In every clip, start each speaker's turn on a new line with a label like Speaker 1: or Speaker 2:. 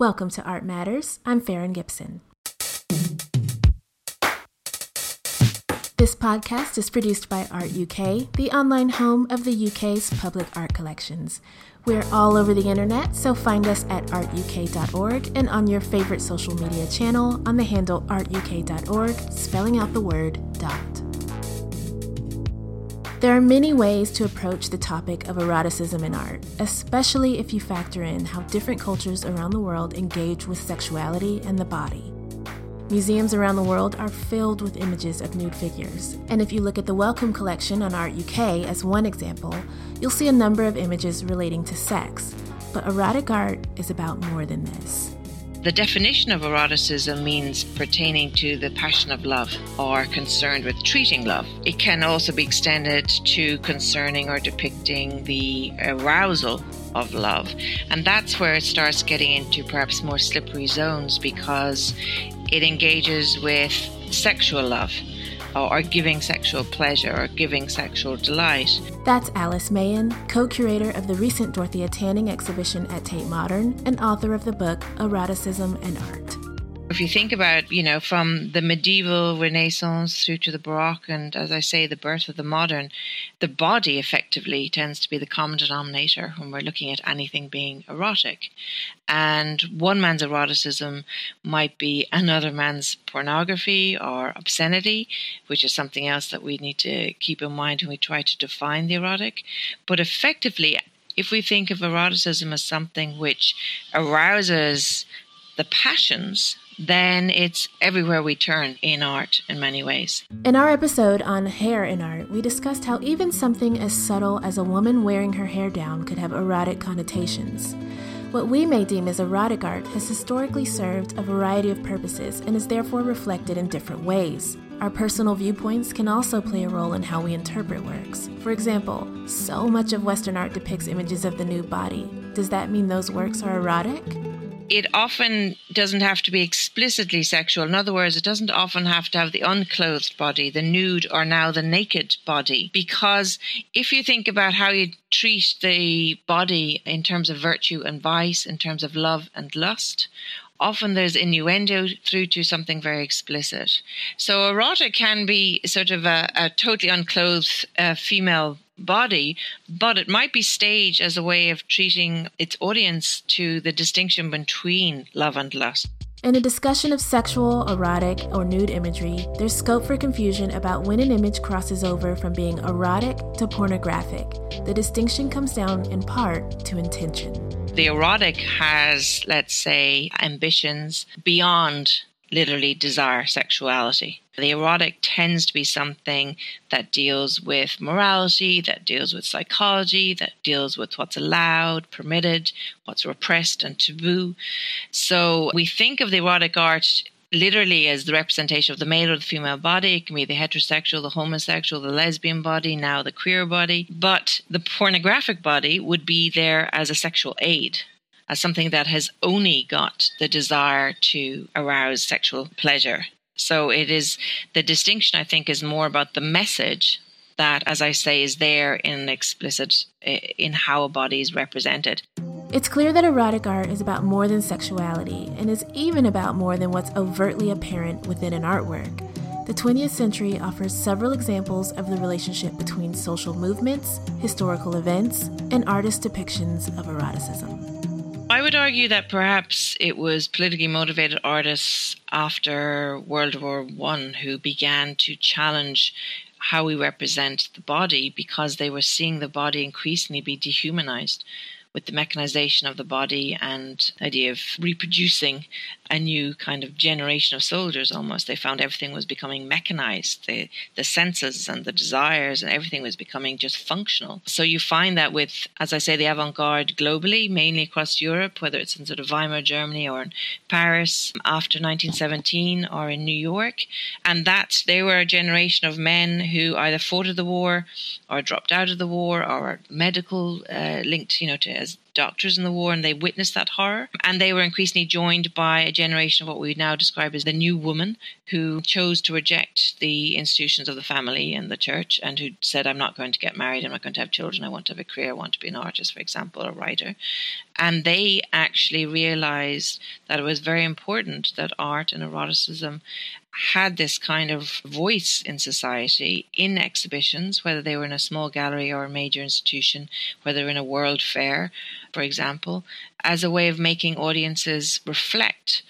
Speaker 1: Welcome to Art Matters. I'm Farron Gibson. This podcast is produced by Art UK, the online home of the UK's public art collections. We're all over the internet, so find us at artuk.org and on your favorite social media channel on the handle artuk.org, spelling out the word dot. There are many ways to approach the topic of eroticism in art, especially if you factor in how different cultures around the world engage with sexuality and the body. Museums around the world are filled with images of nude figures, and if you look at the Wellcome collection on Art UK as one example, you'll see a number of images relating to sex. But erotic art is about more than this.
Speaker 2: The definition of eroticism means pertaining to the passion of love or concerned with treating love. It can also be extended to concerning or depicting the arousal of love. And that's where it starts getting into perhaps more slippery zones because it engages with sexual love or, giving sexual pleasure or giving sexual delight.
Speaker 1: That's Alyce Mahon, co curator of the recent Dorothea Tanning exhibition at Tate Modern and author of the book Eroticism and Art.
Speaker 2: If you think about, you know, from the medieval Renaissance through to the Baroque, and as I say, the birth of the modern, the body effectively tends to be the common denominator when we're looking at anything being erotic. And one man's eroticism might be another man's pornography or obscenity, which is something else that we need to keep in mind when we try to define the erotic. But effectively, if we think of eroticism as something which arouses the passions then it's everywhere we turn in art in many ways.
Speaker 1: In our episode on hair in art, we discussed how even something as subtle as a woman wearing her hair down could have erotic connotations. What we may deem as erotic art has historically served a variety of purposes and is therefore reflected in different ways. Our personal viewpoints can also play a role in how we interpret works. For example, so much of Western art depicts images of the nude body. Does that mean those works are erotic?
Speaker 2: It often doesn't have to be explicitly sexual. In other words, it doesn't often have to have the unclothed body, the nude, or now the naked body. Because if you think about how you treat the body in terms of virtue and vice, in terms of love and lust, often there's innuendo through to something very explicit. So erotic can be sort of a, a totally unclothed uh, female body, but it might be staged as a way of treating its audience to the distinction between love and lust.
Speaker 1: In a discussion of sexual, erotic, or nude imagery, there's scope for confusion about when an image crosses over from being erotic to pornographic. The distinction comes down in part to intention.
Speaker 2: The erotic has, let's say, ambitions beyond literally desire sexuality. The erotic tends to be something that deals with morality, that deals with psychology, that deals with what's allowed, permitted, what's repressed and taboo. So we think of the erotic art literally as the representation of the male or the female body. It can be the heterosexual, the homosexual, the lesbian body, now the queer body. But the pornographic body would be there as a sexual aid as something that has only got the desire to arouse sexual pleasure. So it is the distinction, I think, is more about the message that, as I say, is there in explicit in how a body is represented.
Speaker 1: It's clear that erotic art is about more than sexuality and is even about more than what's overtly apparent within an artwork. The 20th century offers several examples of the relationship between social movements, historical events, and artist depictions of eroticism.
Speaker 2: I would argue that perhaps it was politically motivated artists after World War One who began to challenge how we represent the body because they were seeing the body increasingly be dehumanized with the mechanization of the body and idea of reproducing a new kind of generation of soldiers almost. They found everything was becoming mechanized. The, the senses and the desires and everything was becoming just functional. So you find that with, as I say, the avant garde globally, mainly across Europe, whether it's in sort of Weimar, Germany, or in Paris after 1917 or in New York. And that they were a generation of men who either fought in the war or dropped out of the war or medical uh, linked, you know, to as doctors in the war and they witnessed that horror. And they were increasingly joined by a generation of what we now describe as the new woman who chose to reject the institutions of the family and the church and who said, I'm not going to get married, I'm not going to have children, I want to have a career, I want to be an artist, for example, a writer. And they actually realized that it was very important that art and eroticism had this kind of voice in society in exhibitions, whether they were in a small gallery or a major institution, whether in a world fair, for example, as a way of making audiences reflect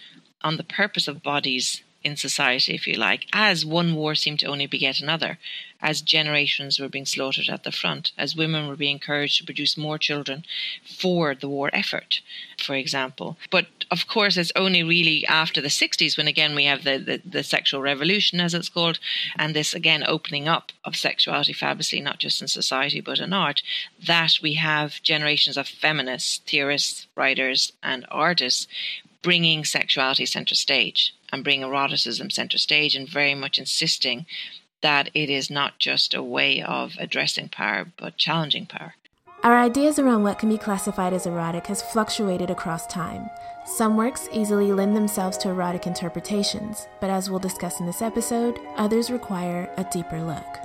Speaker 2: on the purpose of bodies in society, if you like, as one war seemed to only beget another, as generations were being slaughtered at the front, as women were being encouraged to produce more children for the war effort, for example. But of course, it's only really after the 60s when again we have the, the, the sexual revolution, as it's called, and this again opening up of sexuality fabulously, not just in society but in art, that we have generations of feminists, theorists, writers, and artists bringing sexuality center stage and bringing eroticism center stage and very much insisting that it is not just a way of addressing power but challenging power.
Speaker 1: Our ideas around what can be classified as erotic has fluctuated across time. Some works easily lend themselves to erotic interpretations, but as we'll discuss in this episode, others require a deeper look.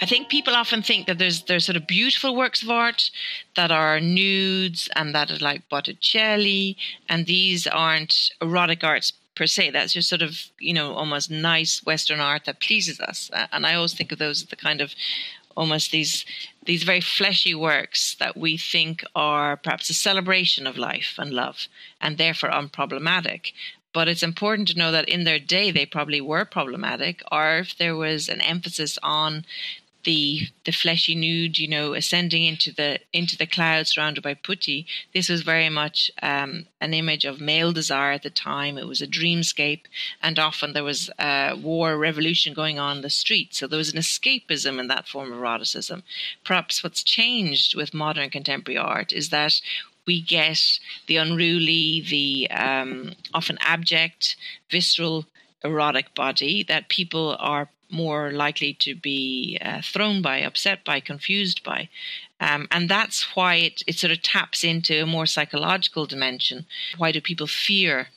Speaker 2: I think people often think that there's there's sort of beautiful works of art that are nudes and that are like Botticelli, and these aren't erotic arts per se. That's just sort of you know almost nice Western art that pleases us, and I always think of those as the kind of almost these these very fleshy works that we think are perhaps a celebration of life and love, and therefore unproblematic. But it's important to know that in their day they probably were problematic, or if there was an emphasis on the the fleshy nude, you know, ascending into the into the clouds surrounded by putti. This was very much um, an image of male desire at the time. It was a dreamscape, and often there was a war, revolution going on in the street. So there was an escapism in that form of eroticism. Perhaps what's changed with modern contemporary art is that we get the unruly, the um, often abject, visceral, erotic body that people are more likely to be uh, thrown by, upset by, confused by. Um, and that's why it, it sort of taps into a more psychological dimension. Why do people fear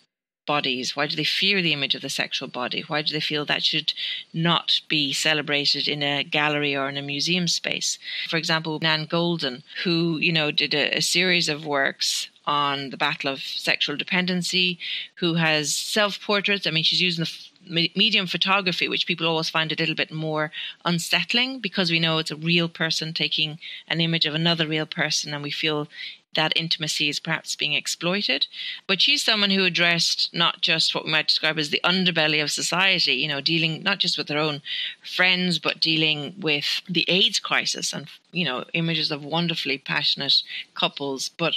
Speaker 2: bodies? Why do they fear the image of the sexual body? Why do they feel that should not be celebrated in a gallery or in a museum space? For example, Nan Goldin, who, you know, did a, a series of works on the ballad of sexual dependency, who has self portraits. I mean, she's using the medium photography, which people always find a little bit more unsettling because we know it's a real person taking an image of another real person and we feel that intimacy is perhaps being exploited. But she's someone who addressed not just what we might describe as the underbelly of society, you know, dealing not just with her own friends, but dealing with the AIDS crisis and, you know, images of wonderfully passionate couples, but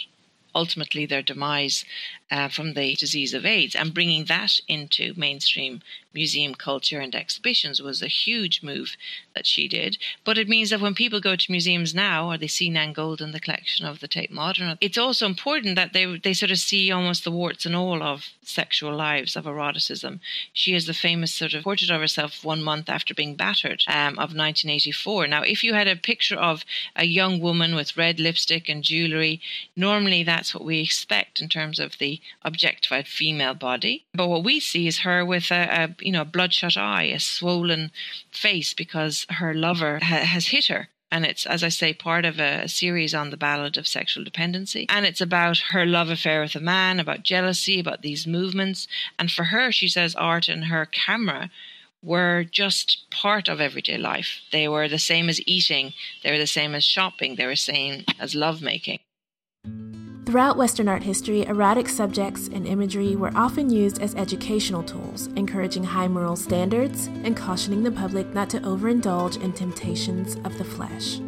Speaker 2: ultimately their demise uh, from the disease of AIDS. And bringing that into mainstream museum culture and exhibitions was a huge move that she did. But it means that when people go to museums now or they see Nan Goldin, the collection of the Tate Modern, it's also important that they, they sort of see almost the warts and all of sexual lives, of eroticism. She has the famous sort of portrait of herself one month after being battered um, of 1984. Now, if you had a picture of a young woman with red lipstick and jewelry, normally that's what we expect in terms of the objectified female body. But what we see is her with a, a you know, a bloodshot eye, a swollen face because her lover ha- has hit her. And it's, as I say, part of a series on the ballad of sexual dependency. And it's about her love affair with a man, about jealousy, about these movements. And for her, she says art and her camera were just part of everyday life. They were the same as eating, they were the same as shopping, they were the same as lovemaking.
Speaker 1: Throughout Western art history, erotic subjects and imagery were often used as educational tools, encouraging high moral standards and cautioning the public not to overindulge in temptations of the flesh.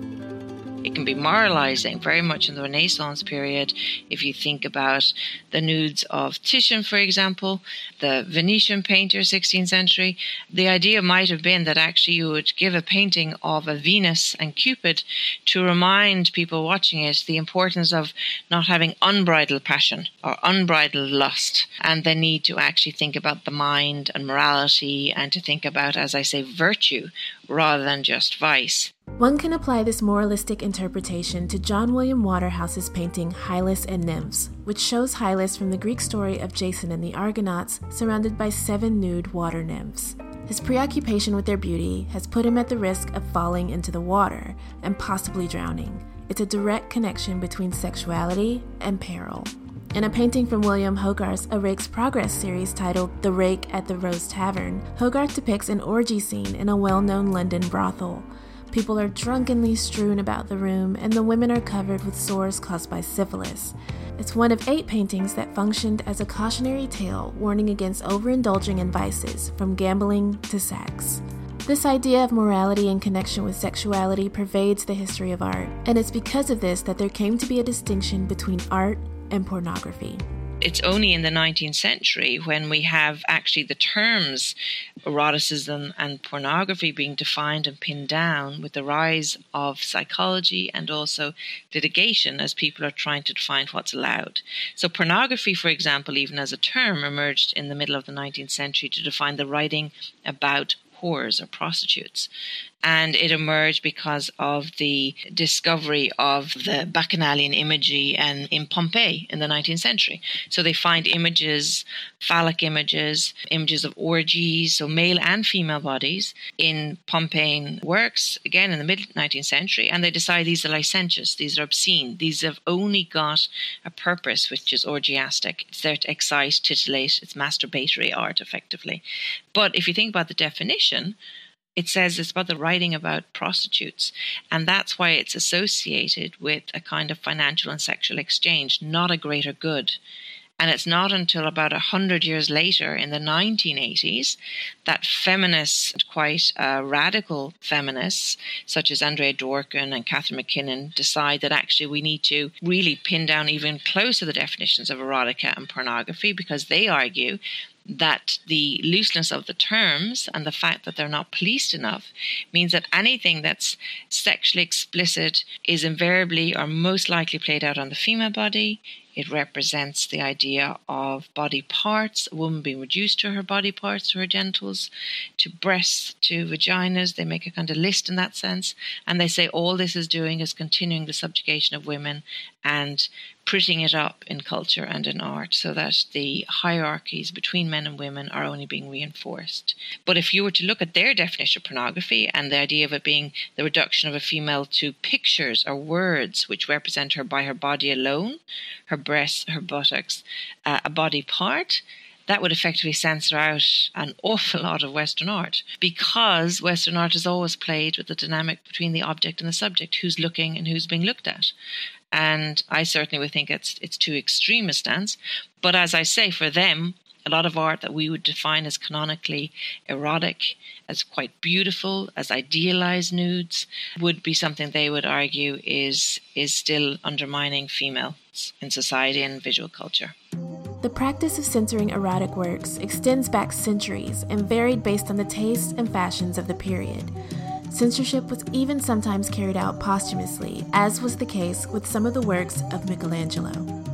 Speaker 2: It can be moralizing, very much in the Renaissance period. If you think about the nudes of Titian, for example, the Venetian painter, 16th century, the idea might have been that actually you would give a painting of a Venus and Cupid to remind people watching it the importance of not having unbridled passion or unbridled lust, and the need to actually think about the mind and morality and to think about, as I say, virtue rather than just vice.
Speaker 1: One can apply this moralistic interpretation to John William Waterhouse's painting Hylas and Nymphs, which shows Hylas from the Greek story of Jason and the Argonauts surrounded by seven nude water nymphs. His preoccupation with their beauty has put him at the risk of falling into the water and possibly drowning. It's a direct connection between sexuality and peril. In a painting from William Hogarth's A Rake's Progress series titled The Rake at the Rose Tavern, Hogarth depicts an orgy scene in a well known London brothel. People are drunkenly strewn about the room, and the women are covered with sores caused by syphilis. It's one of eight paintings that functioned as a cautionary tale warning against overindulging in vices, from gambling to sex. This idea of morality in connection with sexuality pervades the history of art, and it's because of this that there came to be a distinction between art and pornography.
Speaker 2: It's only in the 19th century when we have actually the terms eroticism and pornography being defined and pinned down with the rise of psychology and also litigation as people are trying to define what's allowed. So, pornography, for example, even as a term, emerged in the middle of the 19th century to define the writing about whores or prostitutes. And it emerged because of the discovery of the bacchanalian imagery and in Pompeii in the 19th century. So they find images, phallic images, images of orgies, so male and female bodies in Pompeian works, again in the mid 19th century, and they decide these are licentious, these are obscene, these have only got a purpose which is orgiastic. It's there to excite, titillate, it's masturbatory art effectively. But if you think about the definition, it says it's about the writing about prostitutes. And that's why it's associated with a kind of financial and sexual exchange, not a greater good. And it's not until about a hundred years later, in the 1980s, that feminists, quite uh, radical feminists, such as Andrea Dworkin and Catharine MacKinnon, decide that actually we need to really pin down even closer the definitions of erotica and pornography because they argue that the looseness of the terms and the fact that they're not policed enough means that anything that's sexually explicit is invariably or most likely played out on the female body. It represents the idea of body parts, a woman being reduced to her body parts, to her genitals, to breasts, to vaginas. They make a kind of list in that sense. And they say all this is doing is continuing the subjugation of women and prettying it up in culture and in art so that the hierarchies between men and women are only being reinforced. But if you were to look at their definition of pornography and the idea of it being the reduction of a female to pictures or words which represent her by her body alone, her breasts, her buttocks, uh, a body part, that would effectively censor out an awful lot of Western art because Western art has always played with the dynamic between the object and the subject, who's looking and who's being looked at. And I certainly would think it's it's too extreme a stance. But as I say, for them, a lot of art that we would define as canonically erotic, as quite beautiful, as idealized nudes, would be something they would argue is is still undermining females in society and visual culture.
Speaker 1: The practice of censoring erotic works extends back centuries and varied based on the tastes and fashions of the period. Censorship was even sometimes carried out posthumously, as was the case with some of the works of Michelangelo.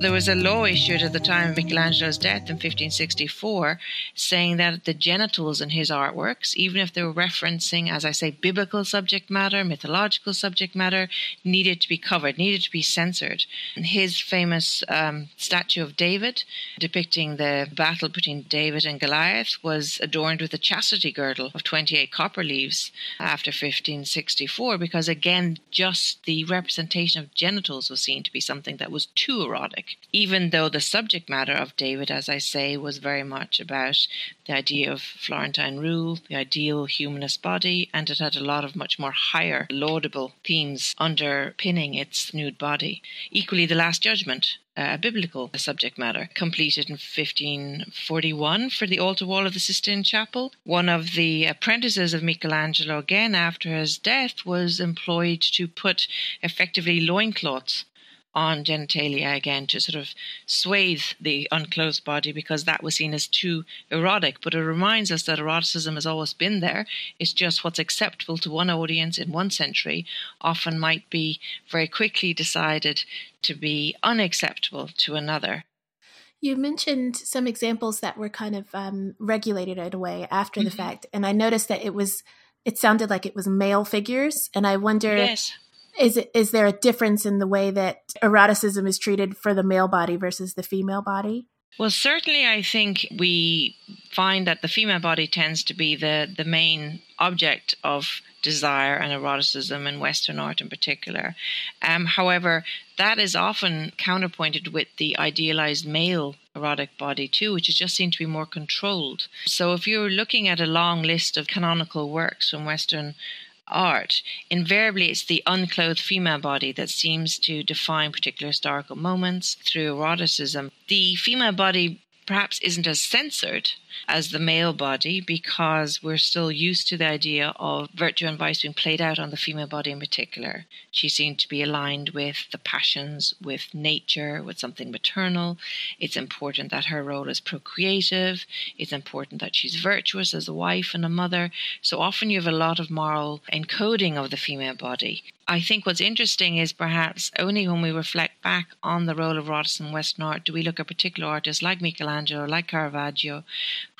Speaker 2: There was a law issued at the time of Michelangelo's death in 1564 saying that the genitals in his artworks, even if they were referencing, as I say, biblical subject matter, mythological subject matter, needed to be covered, needed to be censored. His famous um, statue of David, depicting the battle between David and Goliath, was adorned with a chastity girdle of 28 copper leaves after 1564, because again, just the representation of genitals was seen to be something that was too erotic even though the subject matter of David, as I say, was very much about the idea of Florentine rule, the ideal humanist body, and it had a lot of much more higher, laudable themes underpinning its nude body. Equally, The Last Judgment, a biblical subject matter, completed in 1541 for the altar wall of the Sistine Chapel. One of the apprentices of Michelangelo, again after his death, was employed to put effectively loincloths on genitalia again to sort of swathe the unclothed body because that was seen as too erotic. But it reminds us that eroticism has always been there. It's just what's acceptable to one audience in one century often might be very quickly decided to be unacceptable to another.
Speaker 1: You mentioned some examples that were kind of um, regulated in a way after mm-hmm. the fact, and I noticed that it was it sounded like it was male figures. And I wonder
Speaker 2: yes.
Speaker 1: Is it is there a difference in the way that eroticism is treated for the male body versus the female body?
Speaker 2: Well, certainly, I think we find that the female body tends to be the, the main object of desire and eroticism in Western art in particular. Um, however, that is often counterpointed with the idealized male erotic body too, which is just seen to be more controlled. So if you're looking at a long list of canonical works from Western art, invariably it's the unclothed female body that seems to define particular historical moments through eroticism. The female body perhaps isn't as censored as the male body because we're still used to the idea of virtue and vice being played out on the female body in particular. She seemed to be aligned with the passions, with nature, with something maternal. It's important that her role is procreative. It's important that she's virtuous as a wife and a mother. So often you have a lot of moral encoding of the female body. I think what's interesting is perhaps only when we reflect back on the role of eroticism in Western art do we look at particular artists like Michelangelo, like Caravaggio,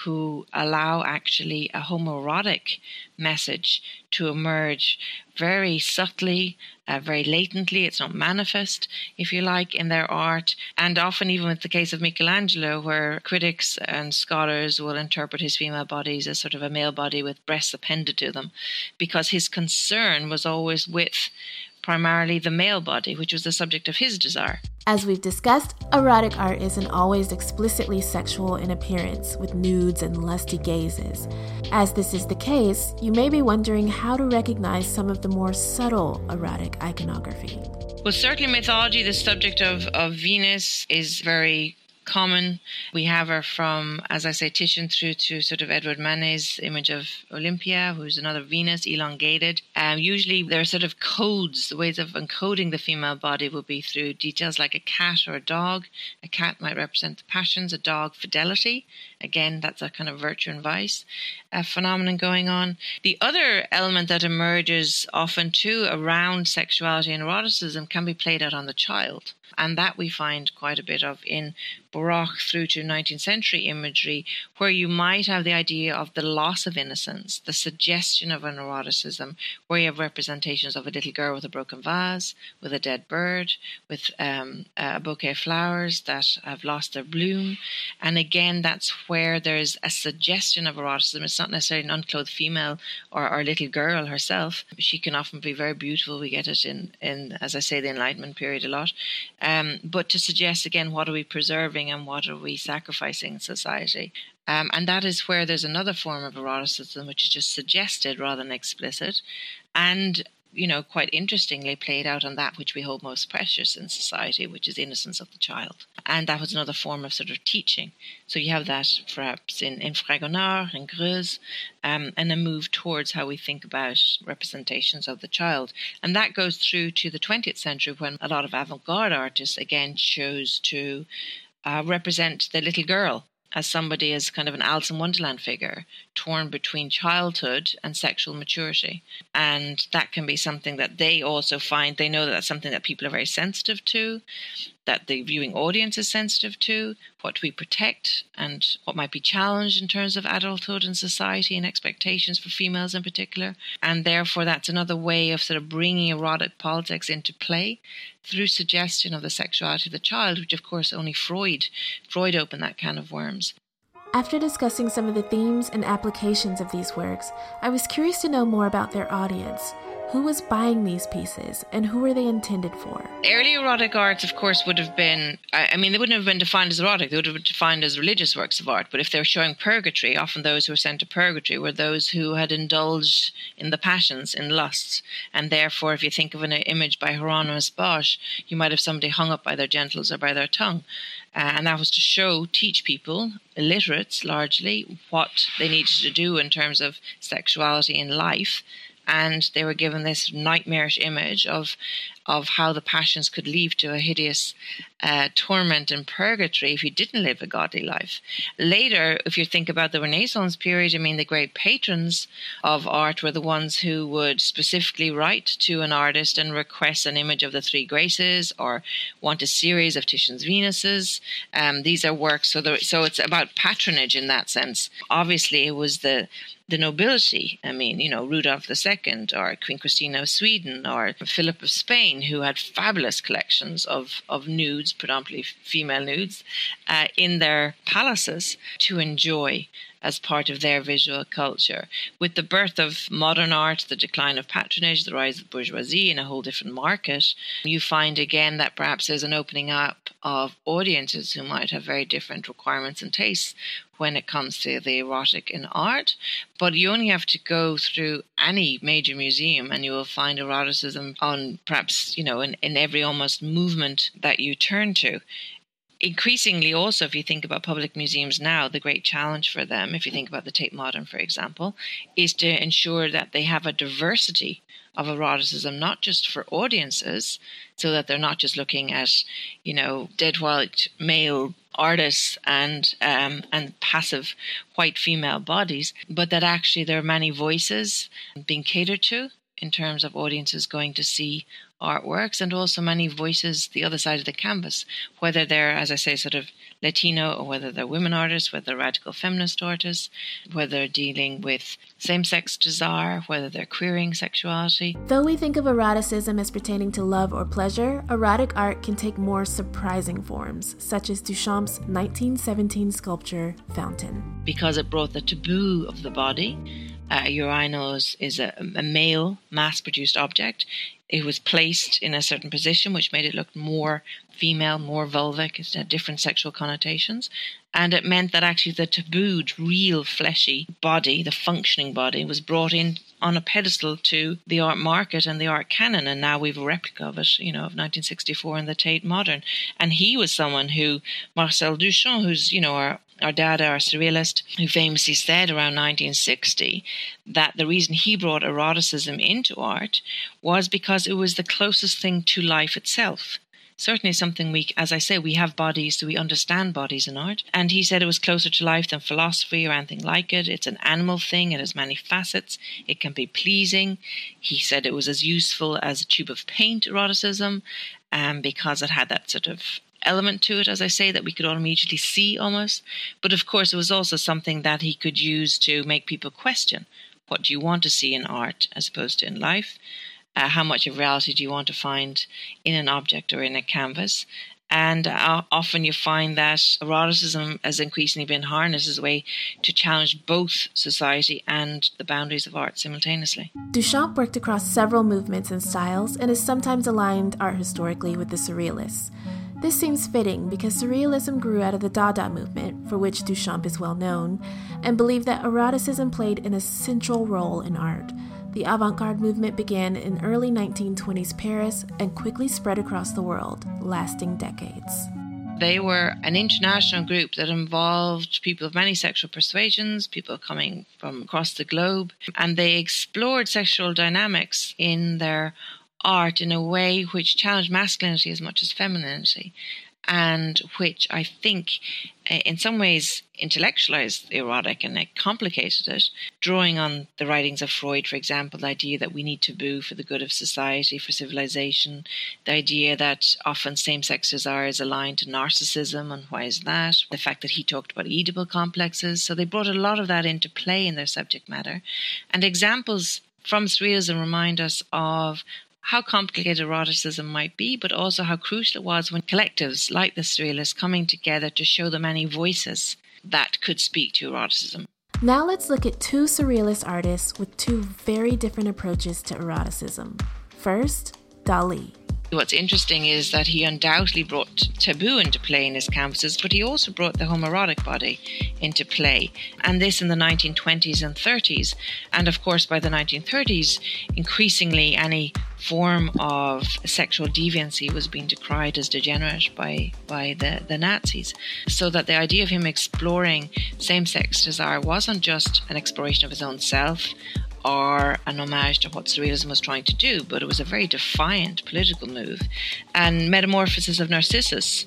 Speaker 2: who allow actually a homoerotic message to emerge very subtly, uh, very latently. It's not manifest, if you like, in their art. And often, even with the case of Michelangelo, where critics and scholars will interpret his female bodies as sort of a male body with breasts appended to them, because his concern was always with primarily the male body, which was the subject of his desire.
Speaker 1: As we've discussed, erotic art isn't always explicitly sexual in appearance, with nudes and lusty gazes. As this is the case, you may be wondering how to recognize some of the more subtle erotic iconography.
Speaker 2: Well, certainly mythology, the subject of, of Venus is very common. We have her from, as I say, Titian through to sort of Edward Manet's image of Olympia, who's another Venus, elongated. Um, usually there are sort of codes, the ways of encoding the female body would be through details like a cat or a dog. A cat might represent the passions, a dog, fidelity. Again, that's a kind of virtue and vice uh, phenomenon going on. The other element that emerges often too around sexuality and eroticism can be played out on the child. And that we find quite a bit of in Baroque through to 19th century imagery, where you might have the idea of the loss of innocence, the suggestion of an eroticism, where you have representations of a little girl with a broken vase, with a dead bird, with um, a bouquet of flowers that have lost their bloom. And again, that's where there's a suggestion of eroticism. It's not necessarily an unclothed female or, or little girl herself. She can often be very beautiful. We get it in, in as I say, the Enlightenment period a lot. Um, but to suggest again, what are we preserving and what are we sacrificing in society? Um, and that is where there's another form of eroticism, which is just suggested rather than explicit. And you know, quite interestingly played out on that which we hold most precious in society, which is innocence of the child. And that was another form of sort of teaching. So you have that perhaps in, in Fragonard and Greuze, um, and a move towards how we think about representations of the child. And that goes through to the 20th century when a lot of avant garde artists again chose to uh, represent the little girl as somebody as kind of an Alice in Wonderland figure, torn between childhood and sexual maturity. And that can be something that they also find, they know that that's something that people are very sensitive to that the viewing audience is sensitive to, what we protect, and what might be challenged in terms of adulthood and society and expectations for females in particular. And therefore, that's another way of sort of bringing erotic politics into play through suggestion of the sexuality of the child, which of course only Freud Freud opened that can of worms.
Speaker 1: After discussing some of the themes and applications of these works, I was curious to know more about their audience. Who was buying these pieces and who were they intended for?
Speaker 2: Early erotic arts, of course, would have been, I mean, they wouldn't have been defined as erotic, they would have been defined as religious works of art. But if they were showing purgatory, often those who were sent to purgatory were those who had indulged in the passions, in lusts. And therefore, if you think of an image by Hieronymus Bosch, you might have somebody hung up by their genitals or by their tongue. Uh, and that was to show, teach people, illiterates largely, what they needed to do in terms of sexuality in life. And they were given this nightmarish image of of how the passions could lead to a hideous uh, torment and purgatory if you didn't live a godly life. Later, if you think about the Renaissance period, I mean, the great patrons of art were the ones who would specifically write to an artist and request an image of the three graces or want a series of Titian's Venuses. Um, these are works, so, so it's about patronage in that sense. Obviously, it was the the nobility. I mean, you know, Rudolf II or Queen Christina of Sweden or Philip of Spain, who had fabulous collections of, of nudes, predominantly female nudes, uh, in their palaces to enjoy as part of their visual culture. With the birth of modern art, the decline of patronage, the rise of bourgeoisie in a whole different market, you find again that perhaps there's an opening up of audiences who might have very different requirements and tastes when it comes to the erotic in art. But you only have to go through any major museum and you will find eroticism on perhaps, you know, in, in every almost movement that you turn to increasingly also if you think about public museums now the great challenge for them if you think about the tate modern for example is to ensure that they have a diversity of eroticism not just for audiences so that they're not just looking at you know dead white male artists and um, and passive white female bodies, but that actually there are many voices being catered to in terms of audiences going to see artworks and also many voices the other side of the canvas, whether they're, as I say, sort of Latino or whether they're women artists, whether they're radical feminist artists, whether they're dealing with same sex desire, whether they're queering sexuality.
Speaker 1: Though we think of eroticism as pertaining to love or pleasure, erotic art can take more surprising forms, such as Duchamp's 1917 sculpture, Fountain.
Speaker 2: Because it brought the taboo of the body uh, is a, a male mass produced object. It was placed in a certain position, which made it look more female, more vulvic. It had different sexual connotations. And it meant that actually the tabooed, real, fleshy body, the functioning body, was brought in on a pedestal to the art market and the art canon. And now we've a replica of it, you know, of 1964 in the Tate Modern. And he was someone who, Marcel Duchamp, who's, you know, our our dad, our surrealist, who famously said around 1960 that the reason he brought eroticism into art was because it was the closest thing to life itself certainly something we, as I say, we have bodies, so we understand bodies in art. And he said it was closer to life than philosophy or anything like it. It's an animal thing, it has many facets, it can be pleasing. He said it was as useful as a tube of paint, eroticism, um, because it had that sort of element to it, as I say, that we could all immediately see almost. But of course, it was also something that he could use to make people question what do you want to see in art as opposed to in life? Uh, how much of reality do you want to find in an object or in a canvas? And uh, often you find that eroticism has increasingly been harnessed as a way to challenge both society and the boundaries of art simultaneously.
Speaker 1: Duchamp worked across several movements and styles and is sometimes aligned art historically with the Surrealists. This seems fitting because Surrealism grew out of the Dada movement, for which Duchamp is well known, and believed that eroticism played an essential role in art. The avant garde movement began in early 1920s Paris and quickly spread across the world, lasting decades.
Speaker 2: They were an international group that involved people of many sexual persuasions, people coming from across the globe, and they explored sexual dynamics in their art in a way which challenged masculinity as much as femininity and which I think uh, in some ways intellectualized the erotic and it complicated it, drawing on the writings of Freud, for example, the idea that we need taboo for the good of society, for civilization, the idea that often same sex desire is aligned to narcissism, and why is that? The fact that he talked about Oedipal complexes. So they brought a lot of that into play in their subject matter. And examples from surrealism remind us of how complicated eroticism might be, but also how crucial it was when collectives like the Surrealists coming together to show the many voices that could speak to eroticism.
Speaker 1: Now let's look at two Surrealist artists with two very different approaches to eroticism. First, Dali.
Speaker 2: What's interesting is that he undoubtedly brought taboo into play in his canvases, but he also brought the homoerotic body into play, and this in the 1920s and 30s. And of course, by the 1930s, increasingly any form of sexual deviancy was being decried as degenerate by, by the, the Nazis. So that the idea of him exploring same sex desire wasn't just an exploration of his own self or an homage to what Surrealism was trying to do, but it was a very defiant political move. And Metamorphosis of Narcissus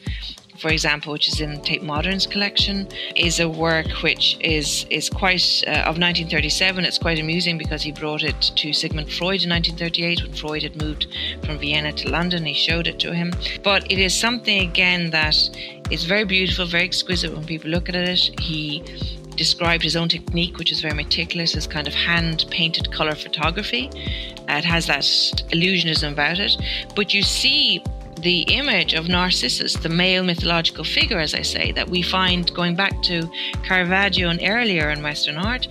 Speaker 2: for example, which is in Tate Modern's collection, is a work which is is quite uh, of 1937. It's quite amusing because he brought it to Sigmund Freud in 1938 when Freud had moved from Vienna to London. He showed it to him, but it is something again that is very beautiful, very exquisite when people look at it. He described his own technique, which is very meticulous, as kind of hand painted color photography. Uh, it has that illusionism about it. But you see the image of Narcissus, the male mythological figure, as I say, that we find going back to Caravaggio and earlier in Western art,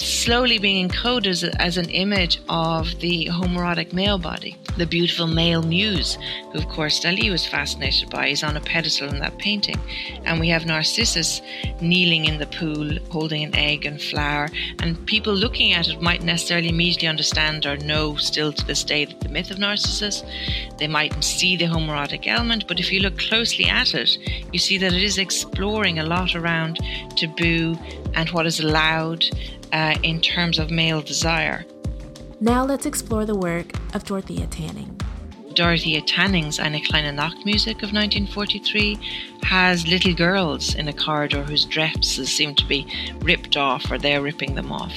Speaker 2: slowly being encoded as, as, an image of the homoerotic male body, the beautiful male muse, who of course Dali was fascinated by. He's on a pedestal in that painting. And we have Narcissus kneeling in the pool, holding an egg and flower. And people looking at it might necessarily immediately understand or know still to this day that the myth of Narcissus. They might see the homoerotic element, but if you look closely at it, you see that it is exploring a lot around taboo and what is allowed uh, in terms of male desire.
Speaker 1: Now let's explore the work of Dorothea Tanning.
Speaker 2: Dorothea Tanning's Eine kleine Nachtmusik of 1943 has little girls in a corridor whose dresses seem to be ripped off or they're ripping them off,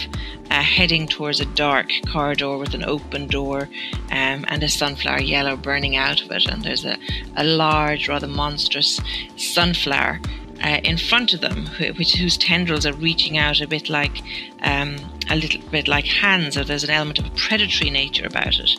Speaker 2: uh, heading towards a dark corridor with an open door um, and a sunflower yellow burning out of it. And there's a, a large, rather monstrous sunflower uh, in front of them, which, whose tendrils are reaching out a bit like um, a little bit like hands, or there's an element of a predatory nature about it.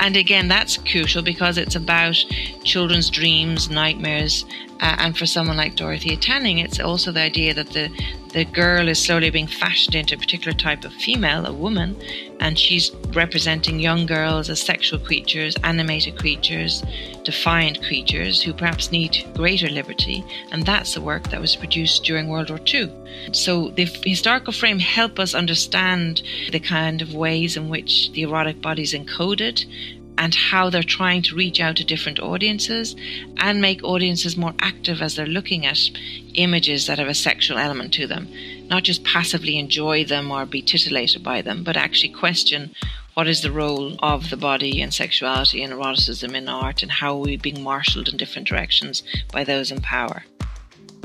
Speaker 2: And again, that's crucial because it's about children's dreams, nightmares, uh, and for someone like Dorothea Tanning, it's also the idea that the the girl is slowly being fashioned into a particular type of female, a woman, and she's representing young girls as sexual creatures, animated creatures, defiant creatures who perhaps need greater liberty. And that's the work that was produced during World War II. So the historical frame help us understand the kind of ways in which the erotic body is encoded and how they're trying to reach out to different audiences and make audiences more active as they're looking at images that have a sexual element to them. Not just passively enjoy them or be titillated by them, but actually question what is the role of the body and sexuality and eroticism in art and how are we being marshaled in different directions by those in power.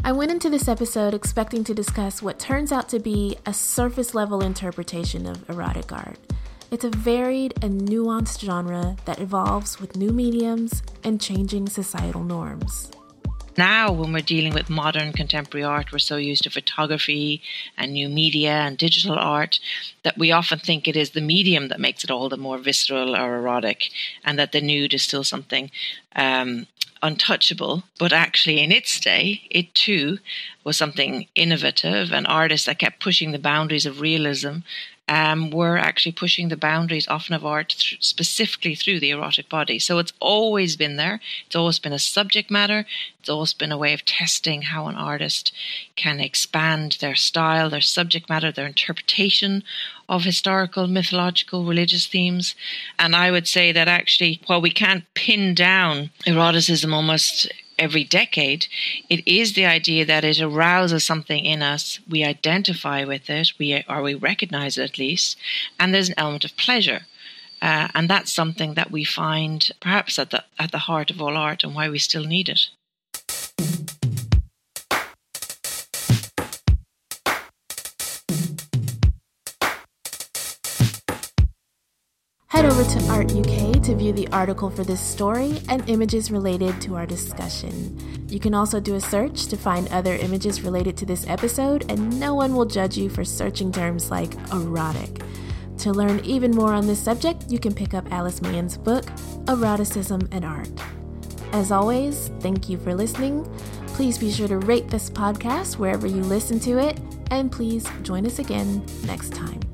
Speaker 1: I went into this episode expecting to discuss what turns out to be a surface level interpretation of erotic art. It's a varied and nuanced genre that evolves with new mediums and changing societal norms.
Speaker 2: Now, when we're dealing with modern contemporary art, we're so used to photography and new media and digital art that we often think it is the medium that makes it all the more visceral or erotic, and that the nude is still something um, untouchable. But actually, in its day, it too was something innovative, an artist that kept pushing the boundaries of realism um, were actually pushing the boundaries often of art th- specifically through the erotic body. So it's always been there. It's always been a subject matter. It's always been a way of testing how an artist can expand their style, their subject matter, their interpretation of historical, mythological, religious themes. And I would say that actually, while we can't pin down eroticism almost every decade, it is the idea that it arouses something in us. We identify with it, we or we recognize it at least, and there's an element of pleasure. Uh, and that's something that we find perhaps at the at the heart of all art and why we still need it.
Speaker 1: Over to Art UK to view the article for this story and images related to our discussion. You can also do a search to find other images related to this episode, and no one will judge you for searching terms like erotic. To learn even more on this subject, you can pick up Alyce Mahon's book, Eroticism and Art. As always, thank you for listening. Please be sure to rate this podcast wherever you listen to it, and please join us again next time.